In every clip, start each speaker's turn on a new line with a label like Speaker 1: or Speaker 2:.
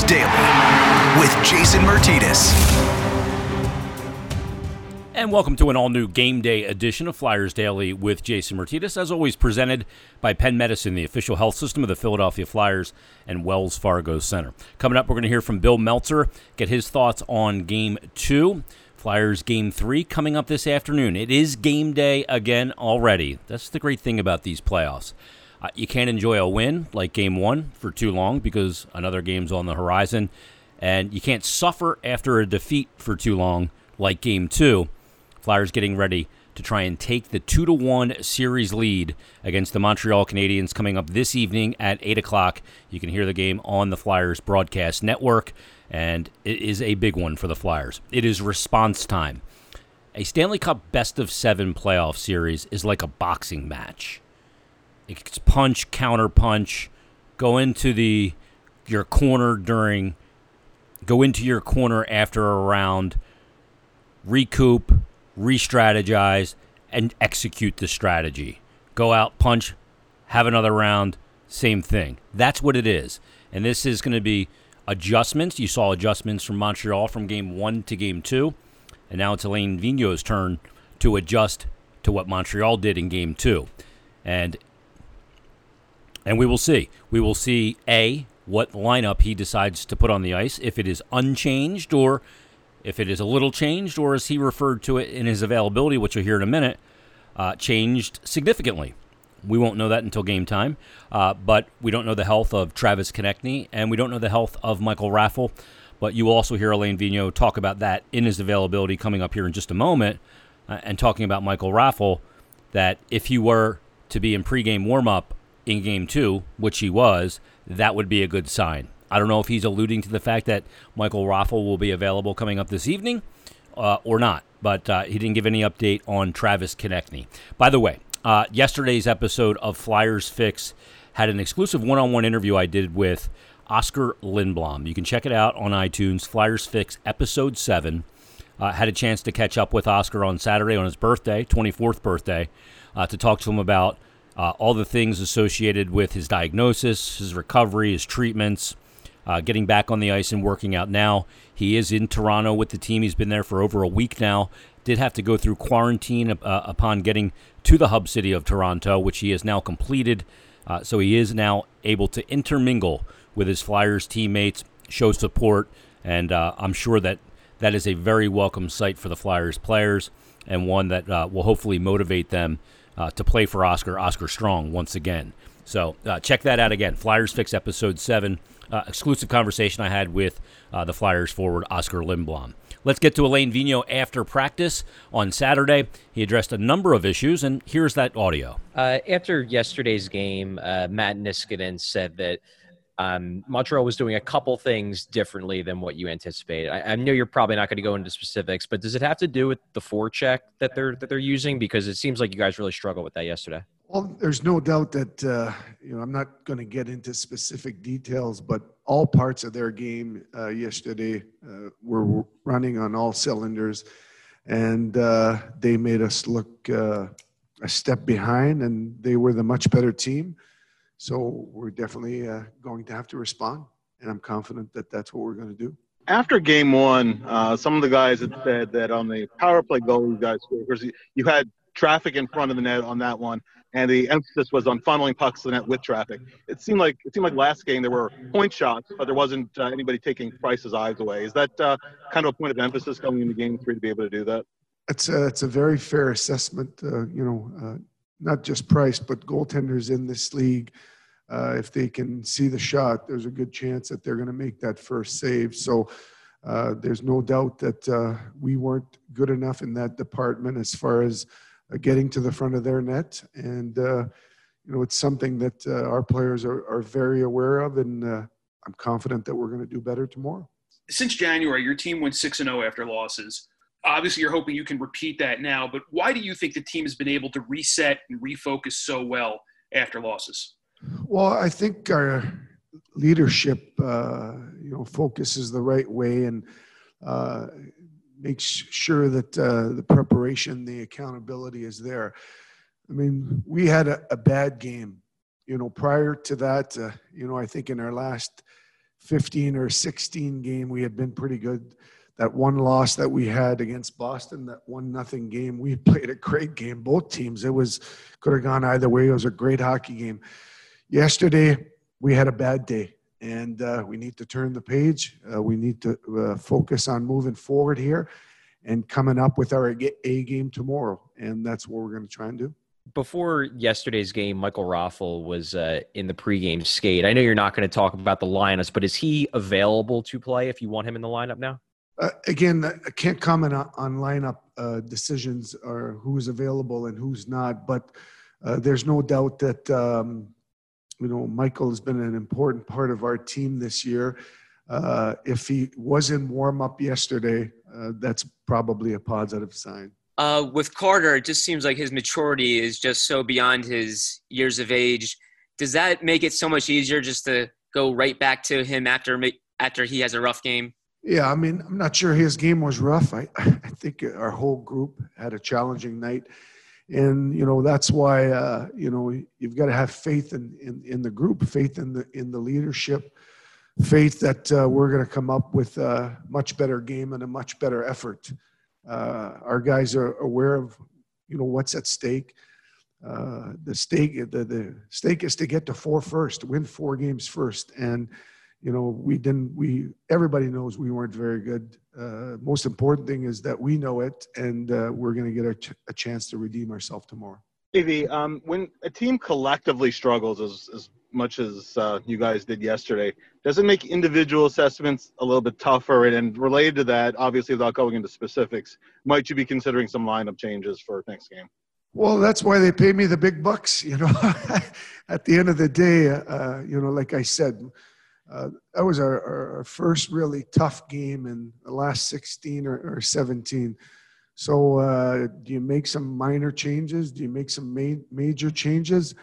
Speaker 1: Daily with Jason Myrtetus.
Speaker 2: And welcome to an all new game day edition of Flyers Daily with Jason Myrtetus, as always presented by Penn Medicine, the official health system of the Philadelphia Flyers and Wells Fargo Center. Coming up, we're going to hear from Bill Meltzer, get his thoughts on game two. Flyers game three coming up this afternoon. It is game day again already. That's the great thing about these playoffs. Uh, you can't enjoy a win like game one for too long because another game's on the horizon. And you can't suffer after a defeat for too long like game two. Flyers getting ready to try and take the 2 to 1 series lead against the Montreal Canadiens coming up this evening at 8 o'clock. You can hear the game on the Flyers broadcast network, and it is a big one for the Flyers. It is response time. A Stanley Cup best of seven playoff series is like a boxing match. It's punch, counter punch, go into the your corner during, go into your corner after a round, recoup, re-strategize, and execute the strategy. Go out, punch, have another round, same thing. That's what it is. And this is going to be adjustments. You saw adjustments from Montreal from game one to game two. And now it's Alain Vigneault's turn to adjust to what Montreal did in game two. And and we will see. We will see A, what lineup he decides to put on the ice, if it is unchanged or if it is a little changed, or as he referred to it in his availability, which you'll hear in a minute, uh, changed significantly. We won't know that until game time, uh, but we don't know the health of Travis Konecny, and we don't know the health of Michael Raffl. But you will also hear Alain Vigneault talk about that in his availability coming up here in just a moment, uh, and talking about Michael Raffl, that if he were to be in pregame warmup in game two, which he was, that would be a good sign. I don't know if he's alluding to the fact that Michael Raffl will be available coming up this evening uh, or not, but uh, he didn't give any update on Travis Konecny. By the way, uh, yesterday's episode of Flyers Fix had an exclusive one on one interview I did with Oskar Lindblom. You can check it out on iTunes, Flyers Fix, episode 7. Uh, had a chance to catch up with Oscar on Saturday on his birthday, 24th birthday, uh, to talk to him about uh, all the things associated with his diagnosis, his recovery, his treatments, uh, getting back on the ice and working out now. He is in Toronto with the team. He's been there for over a week now. Did have to go through quarantine uh, upon getting to the hub city of Toronto, which he has now completed. Uh, so he is now able to intermingle with his Flyers teammates, show support, and uh, I'm sure that that is a very welcome sight for the Flyers players and one that uh, will hopefully motivate them uh, to play for Oskar, Oskar Strong, once again. So check that out again. Flyers Fix episode 7 uh, exclusive conversation I had with uh, the Flyers forward Oskar Lindblom. Let's get to Alain Vigneault after practice on Saturday. He addressed a number of issues, and here's that audio.
Speaker 3: Uh, after yesterday's game, uh, Matt Niskanen said that um, Montreal was doing a couple things differently than what you anticipated. I, I know you're probably not going to go into specifics, but does it have to do with the forecheck that they're that they're using? Because it seems like you guys really struggled with that yesterday.
Speaker 4: Well, there's no doubt that uh, you know I'm not going to get into specific details, but all parts of their game uh, yesterday uh, were running on all cylinders, and uh, they made us look uh, a step behind, and they were the much better team. So we're definitely uh, going to have to respond, and I'm confident that that's what we're going to do.
Speaker 5: After game one, some of the guys had said that on the power play goal you guys scored, because you had traffic in front of the net on that one and the emphasis was on funneling pucks to the net with traffic. It seemed like it seemed like last game there were point shots, but there wasn't uh, anybody taking Price's eyes away. Is that uh, kind of a point of emphasis going into Game Three to be able to do that?
Speaker 4: It's a, it's a very fair assessment. Uh, you know, uh, not just Price, but goaltenders in this league. Uh, if they can see the shot, there's a good chance that they're going to make that first save. So. Uh, there's no doubt that we weren't good enough in that department as far as uh, getting to the front of their net. And, uh, you know, it's something that uh, our players are, are very aware of, and I'm confident that we're going to do better tomorrow.
Speaker 6: Since January, your team went 6 0 after losses. Obviously, you're hoping you can repeat that now, but why do you think the team has been able to reset and refocus so well after losses?
Speaker 4: Well, I think our leadership, uh, you know, focuses the right way and uh, makes sure that uh, the preparation, the accountability is there. I mean, we had a, a bad game. You know, prior to that, uh, you know, I think in our last 15 or 16 game, we had been pretty good. That one loss that we had against Boston, that one nothing game, we played a great game. Both teams, it was could have gone either way. It was a great hockey game. Yesterday, we had a bad day, and uh, we need to turn the page. Uh, we need to uh, focus on moving forward here and coming up with our A game tomorrow, and that's what we're going to try and do
Speaker 3: before yesterday's game, Michael Raffl was uh, in the pregame skate. I know you're not going to talk about the lineups, but is he available to play if you want him in the lineup now?
Speaker 4: Uh, again, I can't comment on, on lineup uh, decisions or who's available and who's not, but uh, there's no doubt that um, you know Michael has been an important part of our team this year. Uh, if he was in warm up yesterday, uh, that's probably a positive sign.
Speaker 7: Uh, with Carter, it just seems like his maturity is just so beyond his years of age. Does that make it so much easier just to go right back to him after after he has a rough game?
Speaker 4: Yeah, I mean, I'm not sure his game was rough. I, I think our whole group had a challenging night, and you know that's why uh, you know you've got to have faith in, in in the group, faith in the in the leadership, faith that uh, we're going to come up with a much better game and a much better effort. Uh, our guys are aware of, you know, what's at stake. Uh, the stake, the, the stake is to get to four first, win four games first, and you know we didn't. We everybody knows we weren't very good. Uh, most important thing is that we know it, and uh, we're going to get a, ch- a, chance to redeem ourselves tomorrow.
Speaker 5: Davey, um, when a team collectively struggles as, as much as uh, you guys did yesterday. Does it make individual assessments a little bit tougher? And, and, related to that, obviously, without going into specifics, might you be considering some lineup changes for next game?
Speaker 4: Well, that's why they pay me the big bucks. You know, at the end of the day, uh, you know, like I said, uh, that was our, our, first really tough game in the last 16 or, or 17. So, uh, do you make some minor changes? Do you make some ma- major changes?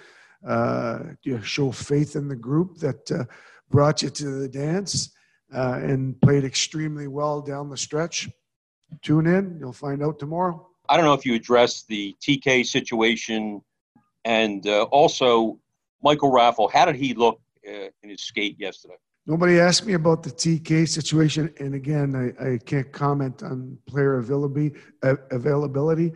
Speaker 4: Uh, you show faith in the group that uh, brought you to the dance uh, and played extremely well down the stretch. Tune in, you'll find out tomorrow.
Speaker 8: I don't know if you addressed the TK situation and uh, also Michael Raffl. How did he look uh, in his skate yesterday?
Speaker 4: Nobody asked me about the TK situation, and again, I, I can't comment on player availability. Uh, availability.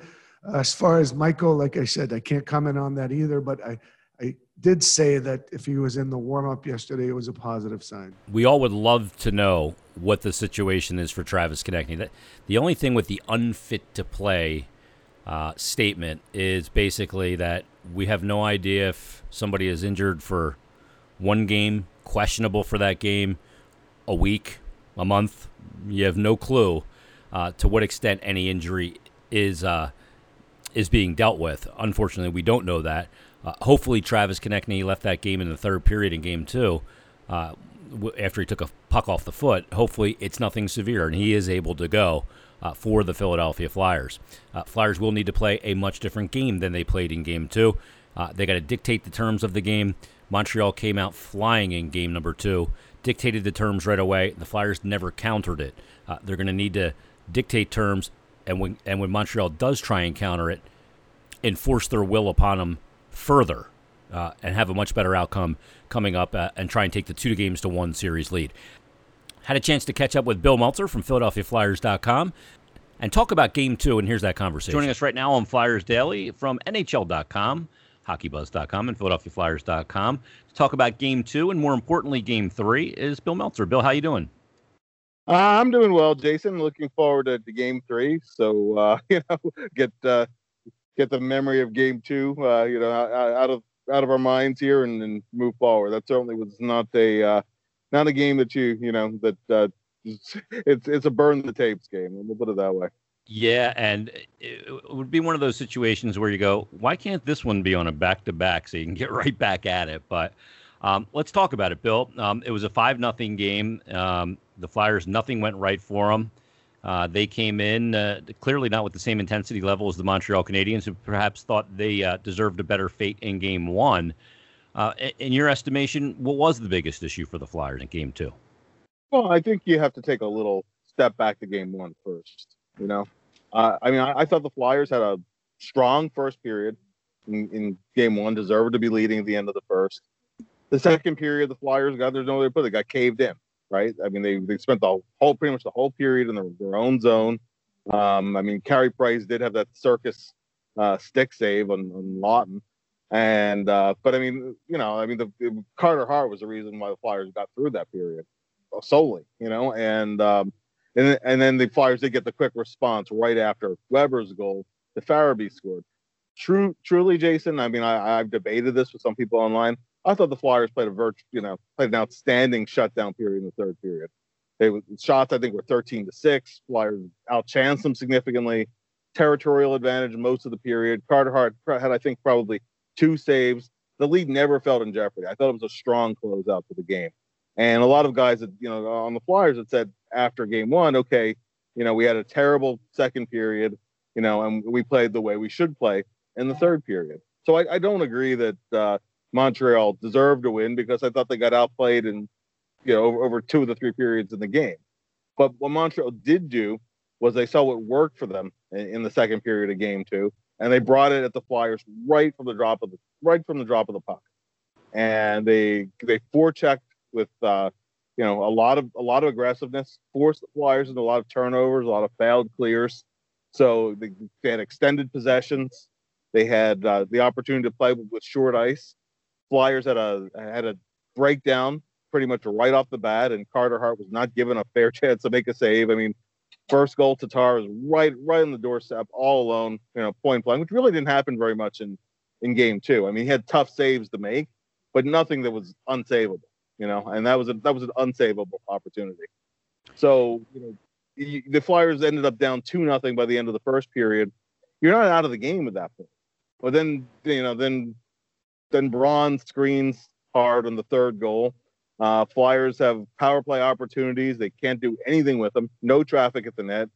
Speaker 4: As far as Michael, like I said, I can't comment on that either. But I, I did say that if he was in the warm up yesterday, it was a positive sign.
Speaker 2: We all would love to know what the situation is for Travis Konecny. That the only thing with the unfit to play uh, statement is basically that we have no idea if somebody is injured for one game, questionable for that game, a week, a month. You have no clue uh, to what extent any injury is uh, is being dealt with. Unfortunately, we don't know that. Uh, hopefully, Travis Konecny left that game in the third period in game two uh, after he took a puck off the foot. Hopefully, it's nothing severe and he is able to go uh, for the Philadelphia Flyers. Uh, Flyers will need to play a much different game than they played in game two. They got to dictate the terms of the game. Montreal came out flying in game number two, dictated the terms right away. The Flyers never countered it. Uh, they're going to need to dictate terms, and when and when Montreal does try and counter it, enforce their will upon them further uh, and have a much better outcome coming up uh, and try and take the two games to one series lead. Had a chance to catch up with Bill Meltzer from PhiladelphiaFlyers.com and talk about game two, and here's that conversation. Joining us right now on Flyers Daily from NHL.com, HockeyBuzz.com, and PhiladelphiaFlyers.com to talk about game two and more importantly, game three is Bill Meltzer. Bill, how you doing?
Speaker 5: Uh, I'm doing well, Jason. Looking forward to, to game three. So, uh, you know, get uh, get the memory of game two, uh, you know, out of out of our minds here and, and move forward. That certainly was not a uh, not a game that you you know that uh, it's it's a burn the tapes game. We'll put it that way.
Speaker 2: Yeah, and it would be one of those situations where you go, why can't this one be on a back to back so you can get right back at it? But um, let's talk about it, Bill. Um, it was a five nothing game. Um, the Flyers, nothing went right for them. Uh, they came in uh, clearly not with the same intensity level as the Montreal Canadiens, who perhaps thought they uh, deserved a better fate in Game One. Uh, in your estimation, what was the biggest issue for the Flyers in Game Two?
Speaker 5: Well, I think you have to take a little step back to Game One first. You know, uh, I mean, I, I, thought the Flyers had a strong first period in, in, Game One, deserved to be leading at the end of the first. The second period, the Flyers got there's no way to put it, got caved in. right? I mean, they, they spent the whole pretty much the whole period in their, their own zone. Um, I mean, Carey Price did have that circus uh, stick save on, on Laughton, and uh, but I mean, you know, I mean, the, Carter Hart was the reason why the Flyers got through that period solely, you know, and um, and and then the Flyers did get the quick response right after Weber's goal. The Farabee scored. True, truly, Jason. I mean, I, I've debated this with some people online. I thought the Flyers played a virtual, you know, played an outstanding shutdown period in the third period. They shots I think were 13 to six. Flyers outchanced them significantly. Territorial advantage most of the period. Carter Hart had I think probably two saves. The lead never felt in jeopardy. I thought it was a strong closeout to the game. And a lot of guys that you know on the Flyers had said after game one, okay, you know we had a terrible second period, you know, and we played the way we should play in the third period. So I, I don't agree that uh, Montreal deserved to win because I thought they got outplayed in you know over, over two of the three periods in the game. But what Montreal did do was they saw what worked for them in, in the second period of game two, and they brought it at the Flyers right from the drop of the right from the drop of the puck, and they they forechecked with uh, you know a lot of a lot of aggressiveness, forced Flyers into a lot of turnovers, a lot of failed clears. So they, they had extended possessions. They had uh, the opportunity to play with, short ice. Flyers had a had a breakdown pretty much right off the bat, and Carter Hart was not given a fair chance to make a save. I mean, first goal Tatar was right right on the doorstep, all alone, you know, point blank, which really didn't happen very much in in game two. I mean, he had tough saves to make, but nothing that was unsavable you know, and that was a that was an unsavable opportunity. So you know, the Flyers ended up down two nothing by the end of the first period. You're not out of the game at that point. But then you know, then then Braun screens hard on the third goal. Uh, Flyers have power play opportunities. They can't do anything with them. No traffic at the net.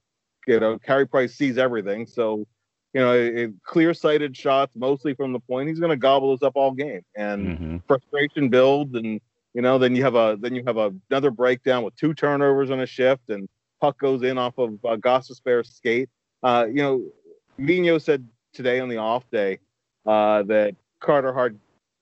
Speaker 5: You know, Carey Price sees everything. So, you know, clear-sighted shots, mostly from the point. He's going to gobble us up all game, and mm-hmm. frustration builds, and you know, then you have a then you have a, another breakdown with two turnovers on a shift, and puck goes in off of uh, Gostisbehere's skate. Uh, you know, Vino said today on the off day uh, that Carter Hart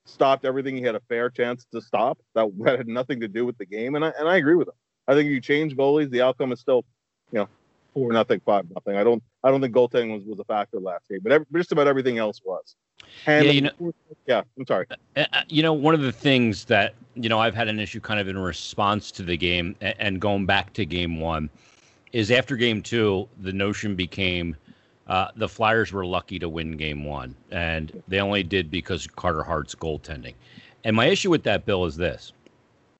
Speaker 5: stopped everything he had a fair chance to stop. That, that had nothing to do with the game, and I and I agree with him. I think you change goalies, the outcome is still, you know, four nothing, five nothing. I don't I don't think goaltending was, was a factor last game, but every, just about everything else was.
Speaker 2: And yeah, you know,
Speaker 5: yeah, I'm sorry.
Speaker 2: Uh, uh, you know, one of the things that you know I've had an issue kind of in response to the game and going back to game one is after game two, the notion became uh, the Flyers were lucky to win game one, and they only did because Carter Hart's goaltending. And my issue with that, Bill, is this: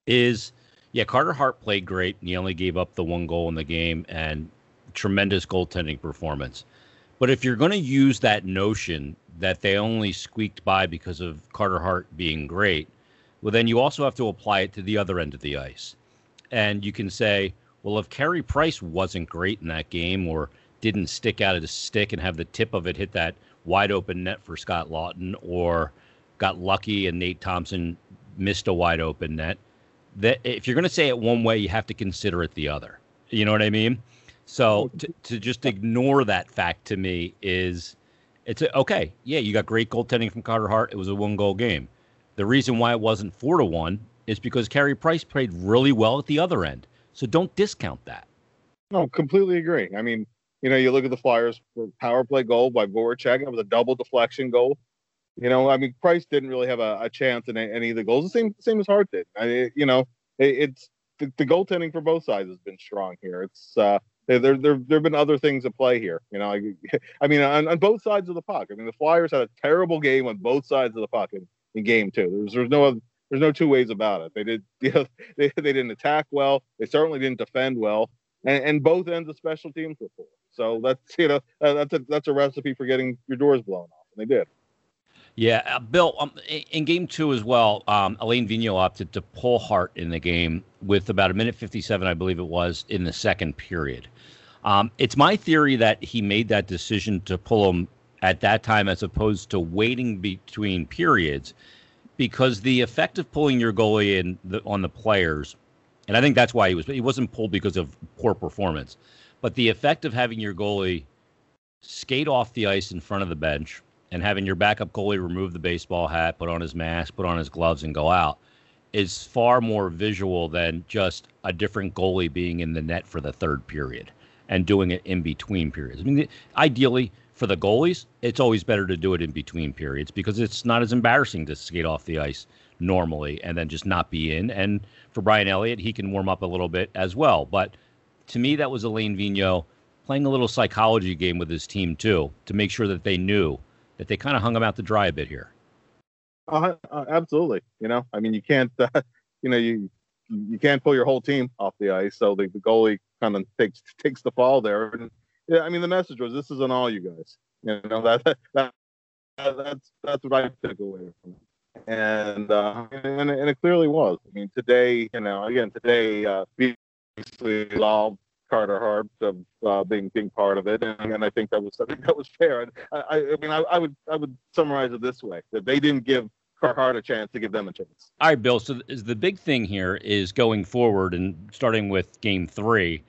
Speaker 2: is yeah, Carter Hart played great, and he only gave up the one goal in the game, and tremendous goaltending performance. But if you're going to use that notion that they only squeaked by because of Carter Hart being great, well, then you also have to apply it to the other end of the ice. And you can say, well, if Carey Price wasn't great in that game or didn't stick out of the stick and have the tip of it hit that wide open net for Scott Laughton or got lucky and Nate Thompson missed a wide open net, that if you're going to say it one way, you have to consider it the other. You know what I mean? So to, to just ignore that fact to me is it's a, okay. Yeah, you got great goaltending from Carter Hart. It was a one goal game. The reason why it wasn't four to one is because Carey Price played really well at the other end. So don't discount that.
Speaker 5: No, completely agree. I mean, you know, you look at the Flyers power play goal by Voracek. It was a double deflection goal. You know, I mean, Price didn't really have a, a chance in any of the goals. The same, same as Hart did. I, you know, it, it's the, the, goaltending for both sides has been strong here. It's uh, there, there, there have been other things at play here. You know, I, I mean, on, on, both sides of the puck. I mean, the Flyers had a terrible game on both sides of the puck in, in game two. There's, there's no, there's no two ways about it. They did, you know, they, they didn't attack well. They certainly didn't defend well, and, and both ends of special teams were poor. So that's, you know, that's a, that's a recipe for getting your doors blown off, and they did.
Speaker 2: Yeah, uh, Bill. Um, in game two as well, um, Alain Vigneault opted to pull Hart in the game with about a minute fifty-seven, I believe it was, in the second period. Um, it's my theory that he made that decision to pull him at that time as opposed to waiting between periods, because the effect of pulling your goalie in the, on the players, and I think that's why he was he wasn't pulled because of poor performance, but the effect of having your goalie skate off the ice in front of the bench and having your backup goalie remove the baseball hat, put on his mask, put on his gloves, and go out, is far more visual than just a different goalie being in the net for the third period and doing it in between periods. I mean, ideally for the goalies, it's always better to do it in between periods because it's not as embarrassing to skate off the ice normally and then just not be in. And for Brian Elliott, he can warm up a little bit as well. But to me, that was Alain Vigneault playing a little psychology game with his team too to make sure that they knew that they kind of hung them out to dry a bit here.
Speaker 5: Uh, uh, absolutely. You know, I mean, you can't, uh, you know, you you can't pull your whole team off the ice. So the, the goalie kind of takes takes the fall there. And yeah, I mean, the message was, "This isn't all you guys." You know, that, that, that that's that's what I took away from it. And, uh, and and it clearly was. I mean, today, you know, again, today, uh, basically all Carter Hart of uh, being being part of it, and, and I think that was I think that was fair. And I, I mean, I, I would I would summarize it this way: that they didn't give Carhart a chance to give them a chance.
Speaker 2: All right, Bill. So the big thing here is going forward and starting with Game Three.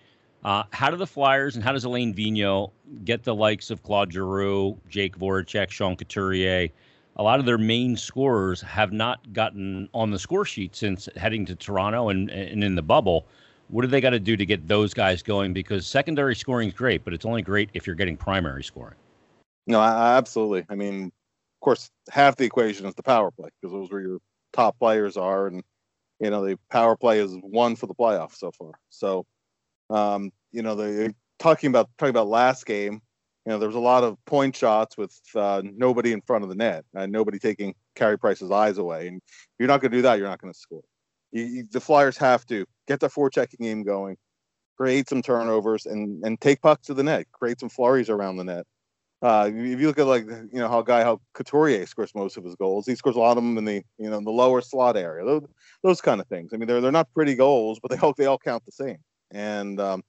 Speaker 2: Uh, how do the Flyers and how does Alain Vigneault get the likes of Claude Giroux, Jake Voracek, Sean Couturier? A lot of their main scorers have not gotten on the score sheet since heading to Toronto and, and in the bubble. What do they got to do to get those guys going? Because secondary scoring is great, but it's only great if you're getting primary scoring.
Speaker 5: No, I, absolutely. I mean, of course, half the equation is the power play because those where your top players are, and you know the power play is one for the playoffs so far. So, um, you know, the talking about talking about last game, you know, there was a lot of point shots with uh, nobody in front of the net and nobody taking Carey Price's eyes away. And you're not going to do that, you're not going to score. You, you, the Flyers have to get the forechecking game going, create some turnovers, and and take pucks to the net, create some flurries around the net. Uh, if you look at like you know how guy how Couturier scores most of his goals, he scores a lot of them in the you know in the lower slot area. Those, those kind of things. I mean, they're they're not pretty goals, but they all they all count the same. And um,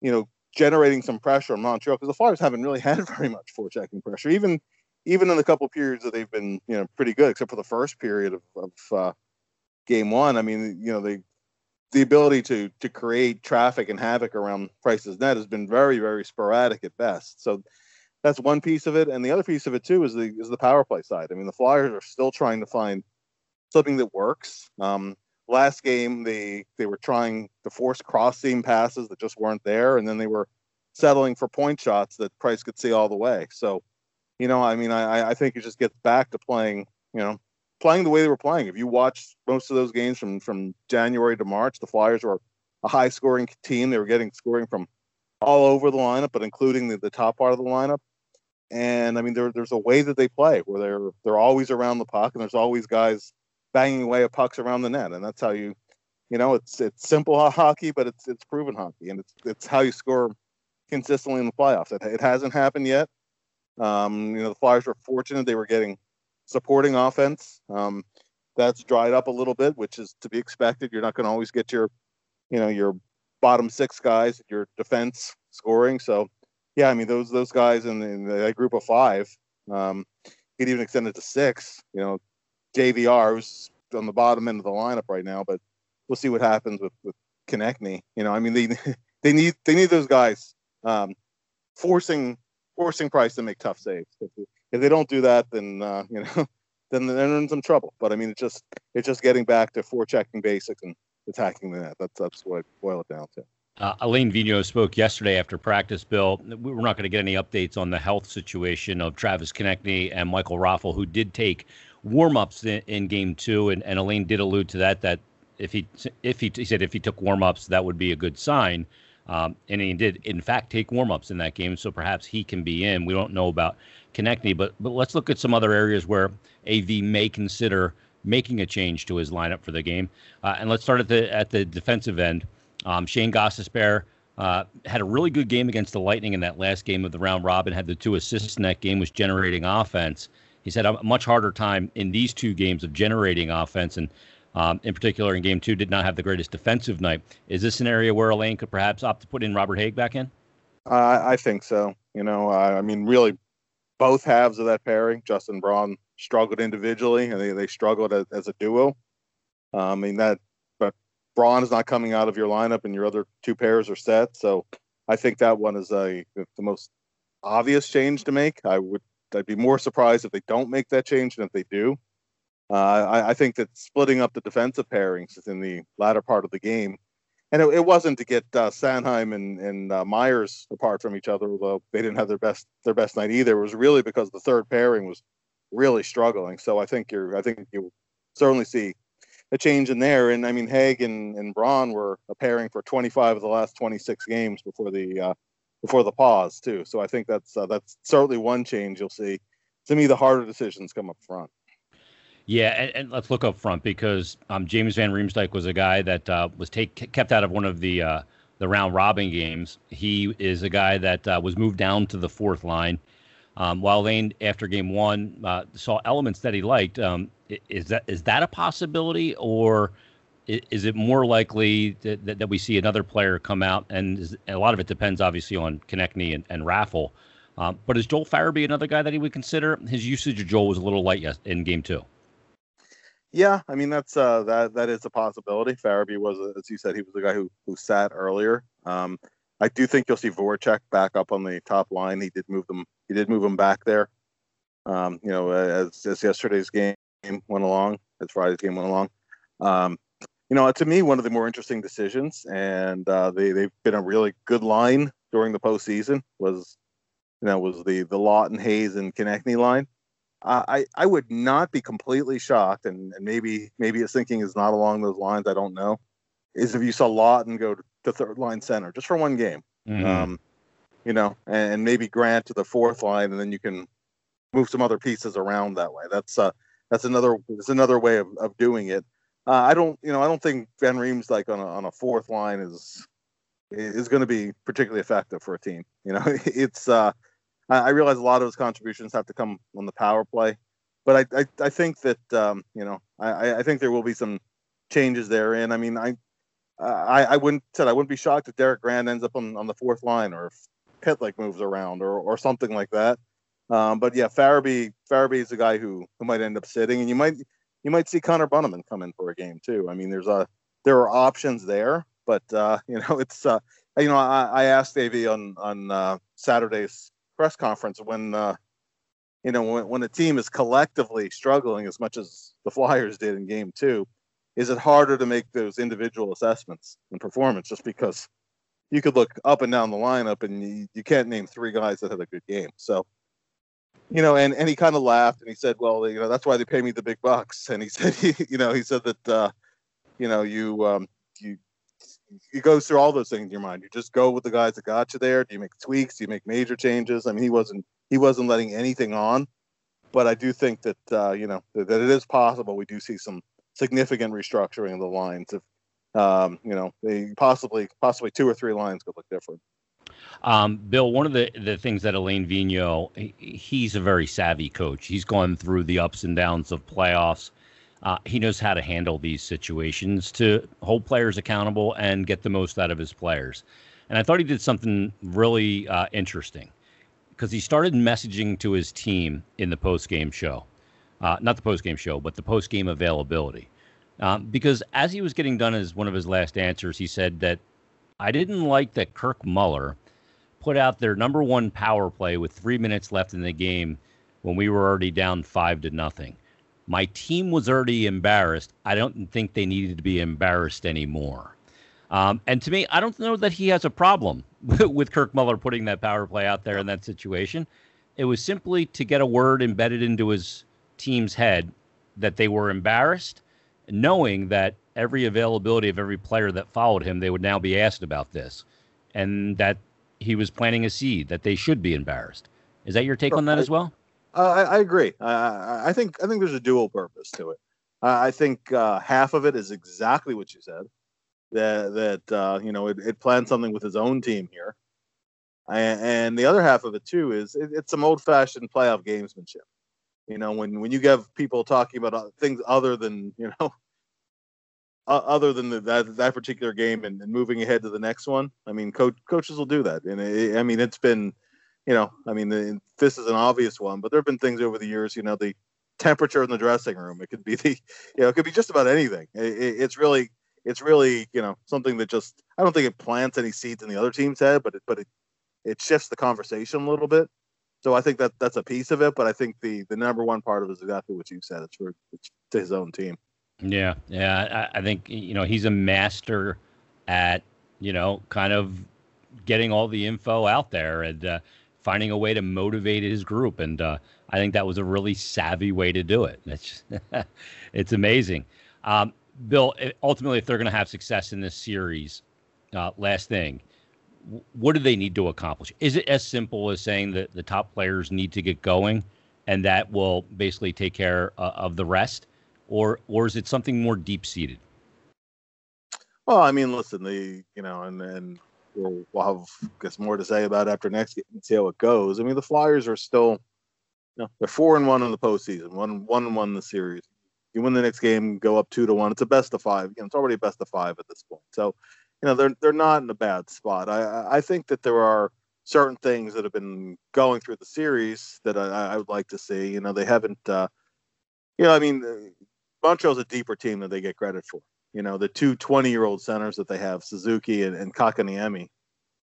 Speaker 5: you know, generating some pressure on Montreal because the Flyers haven't really had very much forechecking pressure, even even in the couple periods that they've been you know pretty good, except for the first period of, of uh, game one. I mean, you know, the the ability to to create traffic and havoc around Price's net has been very very sporadic at best. So that's one piece of it, and the other piece of it too is the is the power play side. I mean, the Flyers are still trying to find something that works. Um, last game, they they were trying to force cross seam passes that just weren't there, and then they were settling for point shots that Price could see all the way. So, you know, I mean, I I think it just gets back to playing, you know, playing the way they were playing. If you watch most of those games from from January to March, the Flyers were a high scoring team. They were getting scoring from all over the lineup, but including the, the top part of the lineup. And I mean, there, there's a way that they play where they're they're always around the puck, and there's always guys banging away at pucks around the net, and that's how you, you know, it's it's simple hockey, but it's it's proven hockey, and it's it's how you score consistently in the playoffs. It, it hasn't happened yet. Um, you know, the Flyers were fortunate; they were getting supporting offense. Um, that's dried up a little bit, which is to be expected. You're not going to always get your, you know, your bottom six guys, your defense scoring. So, yeah, I mean those those guys in, in that group of five, um, he'd even extend it to six. You know, JVR who's on the bottom end of the lineup right now, but we'll see what happens with with Konecny. You know, I mean they they need they need those guys um, forcing forcing Price to make tough saves they don't do that, then uh, you know, then they're in some trouble. But I mean, it's just it's just getting back to forechecking basics and attacking the net. That's that's what I boil it down to.
Speaker 2: Uh, Alain Vigneault spoke yesterday after practice. Bill, we're not going to get any updates on the health situation of Travis Konecny and Michael Raffl, who did take warm-ups in, in Game Two, and, and Alain did allude to that. That if he if he, he said if he took warm-ups, that would be a good sign. Um, and he did, in fact, take warm-ups in that game, so perhaps he can be in. We don't know about Konecny, but but let's look at some other areas where AV may consider making a change to his lineup for the game. Uh, and let's start at the at the defensive end. Um, Shane Gostisbehere uh, had a really good game against the Lightning in that last game of the round robin. Had the two assists in that game, was generating offense. He's had a much harder time in these two games of generating offense, and um, in particular in game two, did not have the greatest defensive night. Is this an area where Alain could perhaps opt to put in Robert Hägg back in?
Speaker 5: Uh, I think so. You know, I mean, really, both halves of that pairing, Justin Braun struggled individually, and they, they struggled as, as a duo. Uh, I mean that, but Braun is not coming out of your lineup, and your other two pairs are set. So I think that one is a the most obvious change to make. I would I'd be more surprised if they don't make that change than if they do. Uh, I, I, think that splitting up the defensive pairings in the latter part of the game, and it, it wasn't to get uh, Sanheim and, and uh, Myers apart from each other, although they didn't have their best their best night either. It was really because the third pairing was really struggling. So I think you're I think you certainly see a change in there. And I mean, Hägg and, and Braun were a pairing for 25 of the last 26 games before the uh, before the pause too. So I think that's uh, that's certainly one change you'll see. To me, the harder decisions come up front.
Speaker 2: Yeah, and, and, let's look up front because um, James Van Riemsdyk was a guy that uh, was take, kept out of one of the uh, the round robin games. He is a guy that uh, was moved down to the fourth line. Um, while Lane, after game one, uh, saw elements that he liked. Um, is that is that a possibility, or is it more likely that, that, that we see another player come out? And, is, and, a lot of it depends, obviously, on Konecny and, and Raffl. Um, but is Joel Farabee another guy that he would consider? His usage of Joel was a little light yes, in game two.
Speaker 5: Yeah, I mean that's uh, that that is a possibility. Farabee was, as you said, he was the guy who who sat earlier. Um, I do think you'll see Voracek back up on the top line. He did move them. He did move him back there. Um, you know, as as yesterday's game went along, as Friday's game went along. Um, you know, to me, one of the more interesting decisions, and uh, they they've been a really good line during the postseason. Was you know was the the Laughton Hayes and Konecny line. I, I would not be completely shocked, and, and maybe maybe his thinking is not along those lines. I don't know. Is if you saw Laughton go to, third line center just for one game, mm-hmm. um, you know, and, and, maybe Grant to the fourth line, and then you can move some other pieces around that way. That's uh that's another that's another way of, of doing it. Uh, I don't you know I don't think Van Riemsdyk on a, on a fourth line is is going to be particularly effective for a team. You know, it's uh I, I, realize a lot of his contributions have to come on the power play, but I I, I think that um, you know I, I think there will be some changes there. And I mean I I, I wouldn't said I wouldn't be shocked if Derek Grant ends up on, on the fourth line or if Pitlick moves around or or something like that. Um, but yeah, Farabee Farabee is a guy who who might end up sitting, and you might you might see Connor Bunnaman come in for a game too. I mean, there's a there are options there, but uh, you know it's uh, you know I, I asked Av on on uh, Saturday's press conference when uh, you know when, when a team is collectively struggling as much as the Flyers did in Game Two, is it harder to make those individual assessments and performance just because you could look up and down the lineup and you, you can't name three guys that had a good game. So, you know, and, and he kind of laughed and he said, well, you know, that's why they pay me the big bucks. And he said, you know, he said that, uh, you know, you, um, you, it goes through all those things in your mind. You just go with the guys that got you there. Do you make tweaks? Do you make major changes? I mean, he wasn't he wasn't letting anything on, but I do think that uh, you know that, that, it is possible. We do see some significant restructuring of the lines. If um, you know, they possibly possibly two or three lines could look different.
Speaker 2: Um, Bill, one of the, the things that Alain Vigneault, he's a very savvy coach. He's gone through the ups and downs of playoffs. Uh, he knows how to handle these situations to hold players accountable and get the most out of his players. And I thought he did something really uh, interesting because he started messaging to his team in the post game show, uh, not the post game show, but the post game availability. Um, because as he was getting done as one of his last answers, he said that I didn't like that Kirk Muller put out their number one power play with three minutes left in the game when we were already down five to nothing. My team was already embarrassed. I don't think they needed to be embarrassed anymore. Um, and to me, I don't know that he has a problem with Kirk Muller putting that power play out there in that situation. It was simply to get a word embedded into his team's head that they were embarrassed, knowing that every availability of every player that followed him, they would now be asked about this, and that he was planting a seed that they should be embarrassed. Is that your take on that as well?
Speaker 5: Uh, I, I, agree. Uh, I think I think there's a dual purpose to it. Uh, I think uh, half of it is exactly what you said. That that uh, you know it, it, planned something with his own team here, and, and the other half of it too is it, it's some old-fashioned playoff gamesmanship. You know, when when you have people talking about uh, things other than you know other than the, that that particular game and, and, moving ahead to the next one. I mean, coach, coaches will do that, and it, I mean, it's been you know, I mean, the, this is an obvious one, but there have been things over the years, you know, the temperature in the dressing room. It could be the, you know, it could be just about anything. It, it, it's really, it's really, you know, something that just, I don't think it plants any seeds in the other team's head, but it, but it, it shifts the conversation a little bit. So I think that that's a piece of it, but I think the the number one part of it is exactly what you said. It's for it's to his own team.
Speaker 2: Yeah, yeah. I, I think you know he's a master at you know kind of getting all the info out there and uh, finding a way to motivate his group. And uh, I think that was a really savvy way to do it. It's it's amazing. Um, Bill, ultimately, if they're going to have success in this series, uh, last thing, what do they need to accomplish? Is it as simple as saying that the top players need to get going, and that will basically take care uh, of the rest, or or is it something more deep seated?
Speaker 5: Well, I mean, listen, the you know, and and we'll, we'll have I guess more to say about after next game and see how it goes. I mean, the Flyers are still, you know, they're four and one in the postseason, one one and one in the series. You win the next game, go up two to one. It's a best of five. You know, it's already a best of five at this point. So, you know, they're they're not in a bad spot. I I think that there are certain things that have been going through the series that I, I would like to see. You know, they haven't. Uh, you know, I mean, Montreal's a deeper team than they get credit for. You know, the two 20 year old centers that they have, Suzuki and, and Kotkaniemi,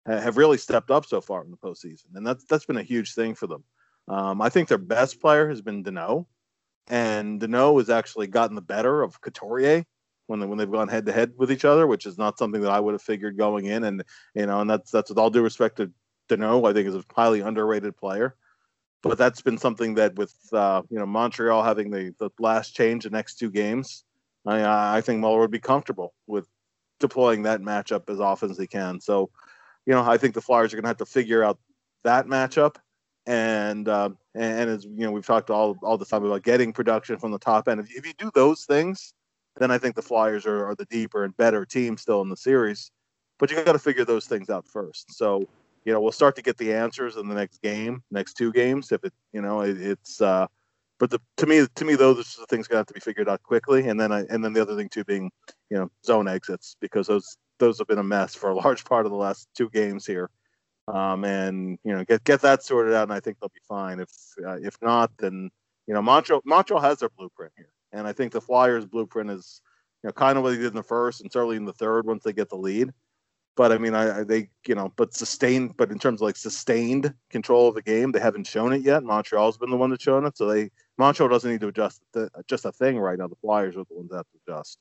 Speaker 5: have really stepped up so far in the postseason. And that's, that's been a huge thing for them. Um, I think their best player has been Danault. And Danault has actually gotten the better of Couturier when they, when they've gone head to head with each other, which is not something that I would have figured going in. And you know, and that's that's with all due respect to Danault, I think is a highly underrated player. But that's been something that with uh, you know Montreal having the the last change the next two games, I, I think Muller would be comfortable with deploying that matchup as often as he can. So, you know, I think the Flyers are going to have to figure out that matchup. And uh, and as you know, we've talked all all the time about getting production from the top end. If, if you do those things, then I think the Flyers are, are the deeper and better team still in the series. But you got to figure those things out first. So, you know, we'll start to get the answers in the next game, next two games. If it, you know, it, it's uh, but the, to me, to me, though, those are the things to have to be figured out quickly. And then I, and then the other thing too being, you know, zone exits because those those have been a mess for a large part of the last two games here. Um, and you know, get get that sorted out, and I think they'll be fine. If uh, if not, then you know, Montreal Montreal has their blueprint here, and I think the Flyers' blueprint is, you know, kind of what they did in the first and certainly in the third once they get the lead. But I mean, I, I, they you know, but sustained. But in terms of like sustained control of the game, they haven't shown it yet. Montreal's been the one that's shown it, so they Montreal doesn't need to adjust the, just a thing right now. The Flyers are the ones that have to adjust.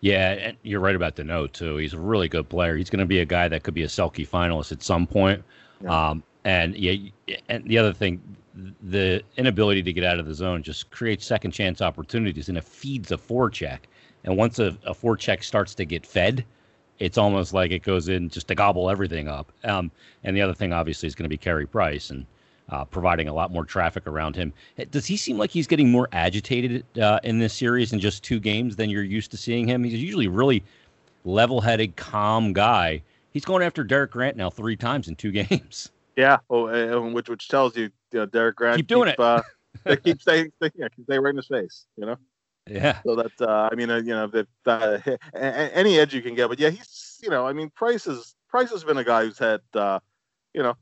Speaker 2: Yeah, and you're right about Danault too. He's a really good player. He's going to be a guy that could be a Selke finalist at some point. Yeah. Um, and yeah, and the other thing, the inability to get out of the zone just creates second chance opportunities, and it feeds a forecheck. And once a, a forecheck starts to get fed, it's almost like it goes in just to gobble everything up. Um, and the other thing, obviously, is going to be Carey Price and uh, providing a lot more traffic around him. Does he seem like he's getting more agitated uh, in this series in just two games than you're used to seeing him? He's usually really level-headed, calm guy. He's going after Derek Grant now three times in two games.
Speaker 5: Yeah, well, which which tells you, you know, Derek Grant
Speaker 2: keep doing keep, it. Uh,
Speaker 5: they keep saying, yeah, keep saying right in his face, you know.
Speaker 2: Yeah.
Speaker 5: So that uh, I mean, uh, you know, that uh, any edge you can get, but yeah, he's you know, I mean, Price is Price has been a guy who's had, uh, you know,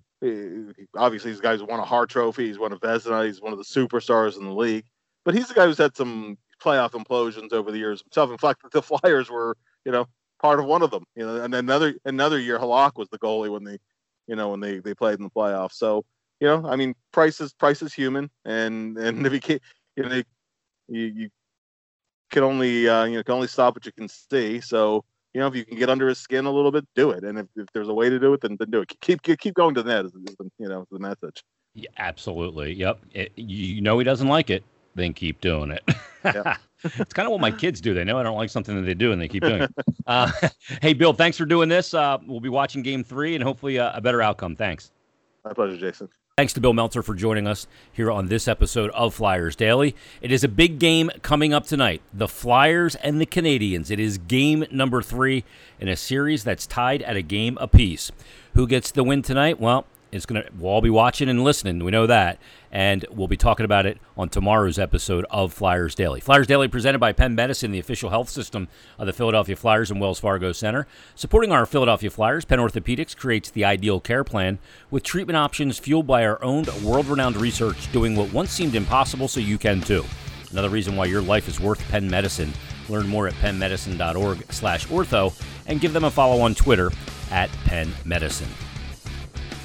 Speaker 5: obviously these guys won a Hart Trophy, he's won a Vezina, he's one of the superstars in the league, but he's the guy who's had some playoff implosions over the years himself. In fact, the Flyers were, you know, part of one of them. You know, and another another year, Halak was the goalie when they, you know, when they they played in the playoffs. So you know, I mean, Price is Price is human, and and if you can't, you know, you you can only uh, you know can only stop what you can see. So you know if you can get under his skin a little bit, do it. And if, if there's a way to do it, then, then do it. Keep keep, keep going to the net is, is the, you know the message.
Speaker 2: Yeah, absolutely. Yep. It, you know he doesn't like it, then keep doing it. Yeah. it's kind of what my kids do. They know I don't like something that they do, and they keep doing it. Uh, hey, Bill, thanks for doing this. Uh, we'll be watching Game Three, and hopefully uh, a better outcome. Thanks.
Speaker 5: My pleasure, Jason.
Speaker 2: Thanks to Bill Meltzer for joining us here on this episode of Flyers Daily. It is a big game coming up tonight. The Flyers and the Canadiens. It is game number three in a series that's tied at a game apiece. Who gets the win tonight? Well, it's gonna we'll all be watching and listening. We know that, and we'll be talking about it on tomorrow's episode of Flyers Daily. Flyers Daily presented by Penn Medicine, the official health system of the Philadelphia Flyers and Wells Fargo Center. Supporting our Philadelphia Flyers, Penn Orthopedics creates the ideal care plan with treatment options fueled by our own world-renowned research, doing what once seemed impossible, so you can too. Another reason why your life is worth Penn Medicine. Learn more at pennmedicine.org/ortho and give them a follow on Twitter at Penn Medicine.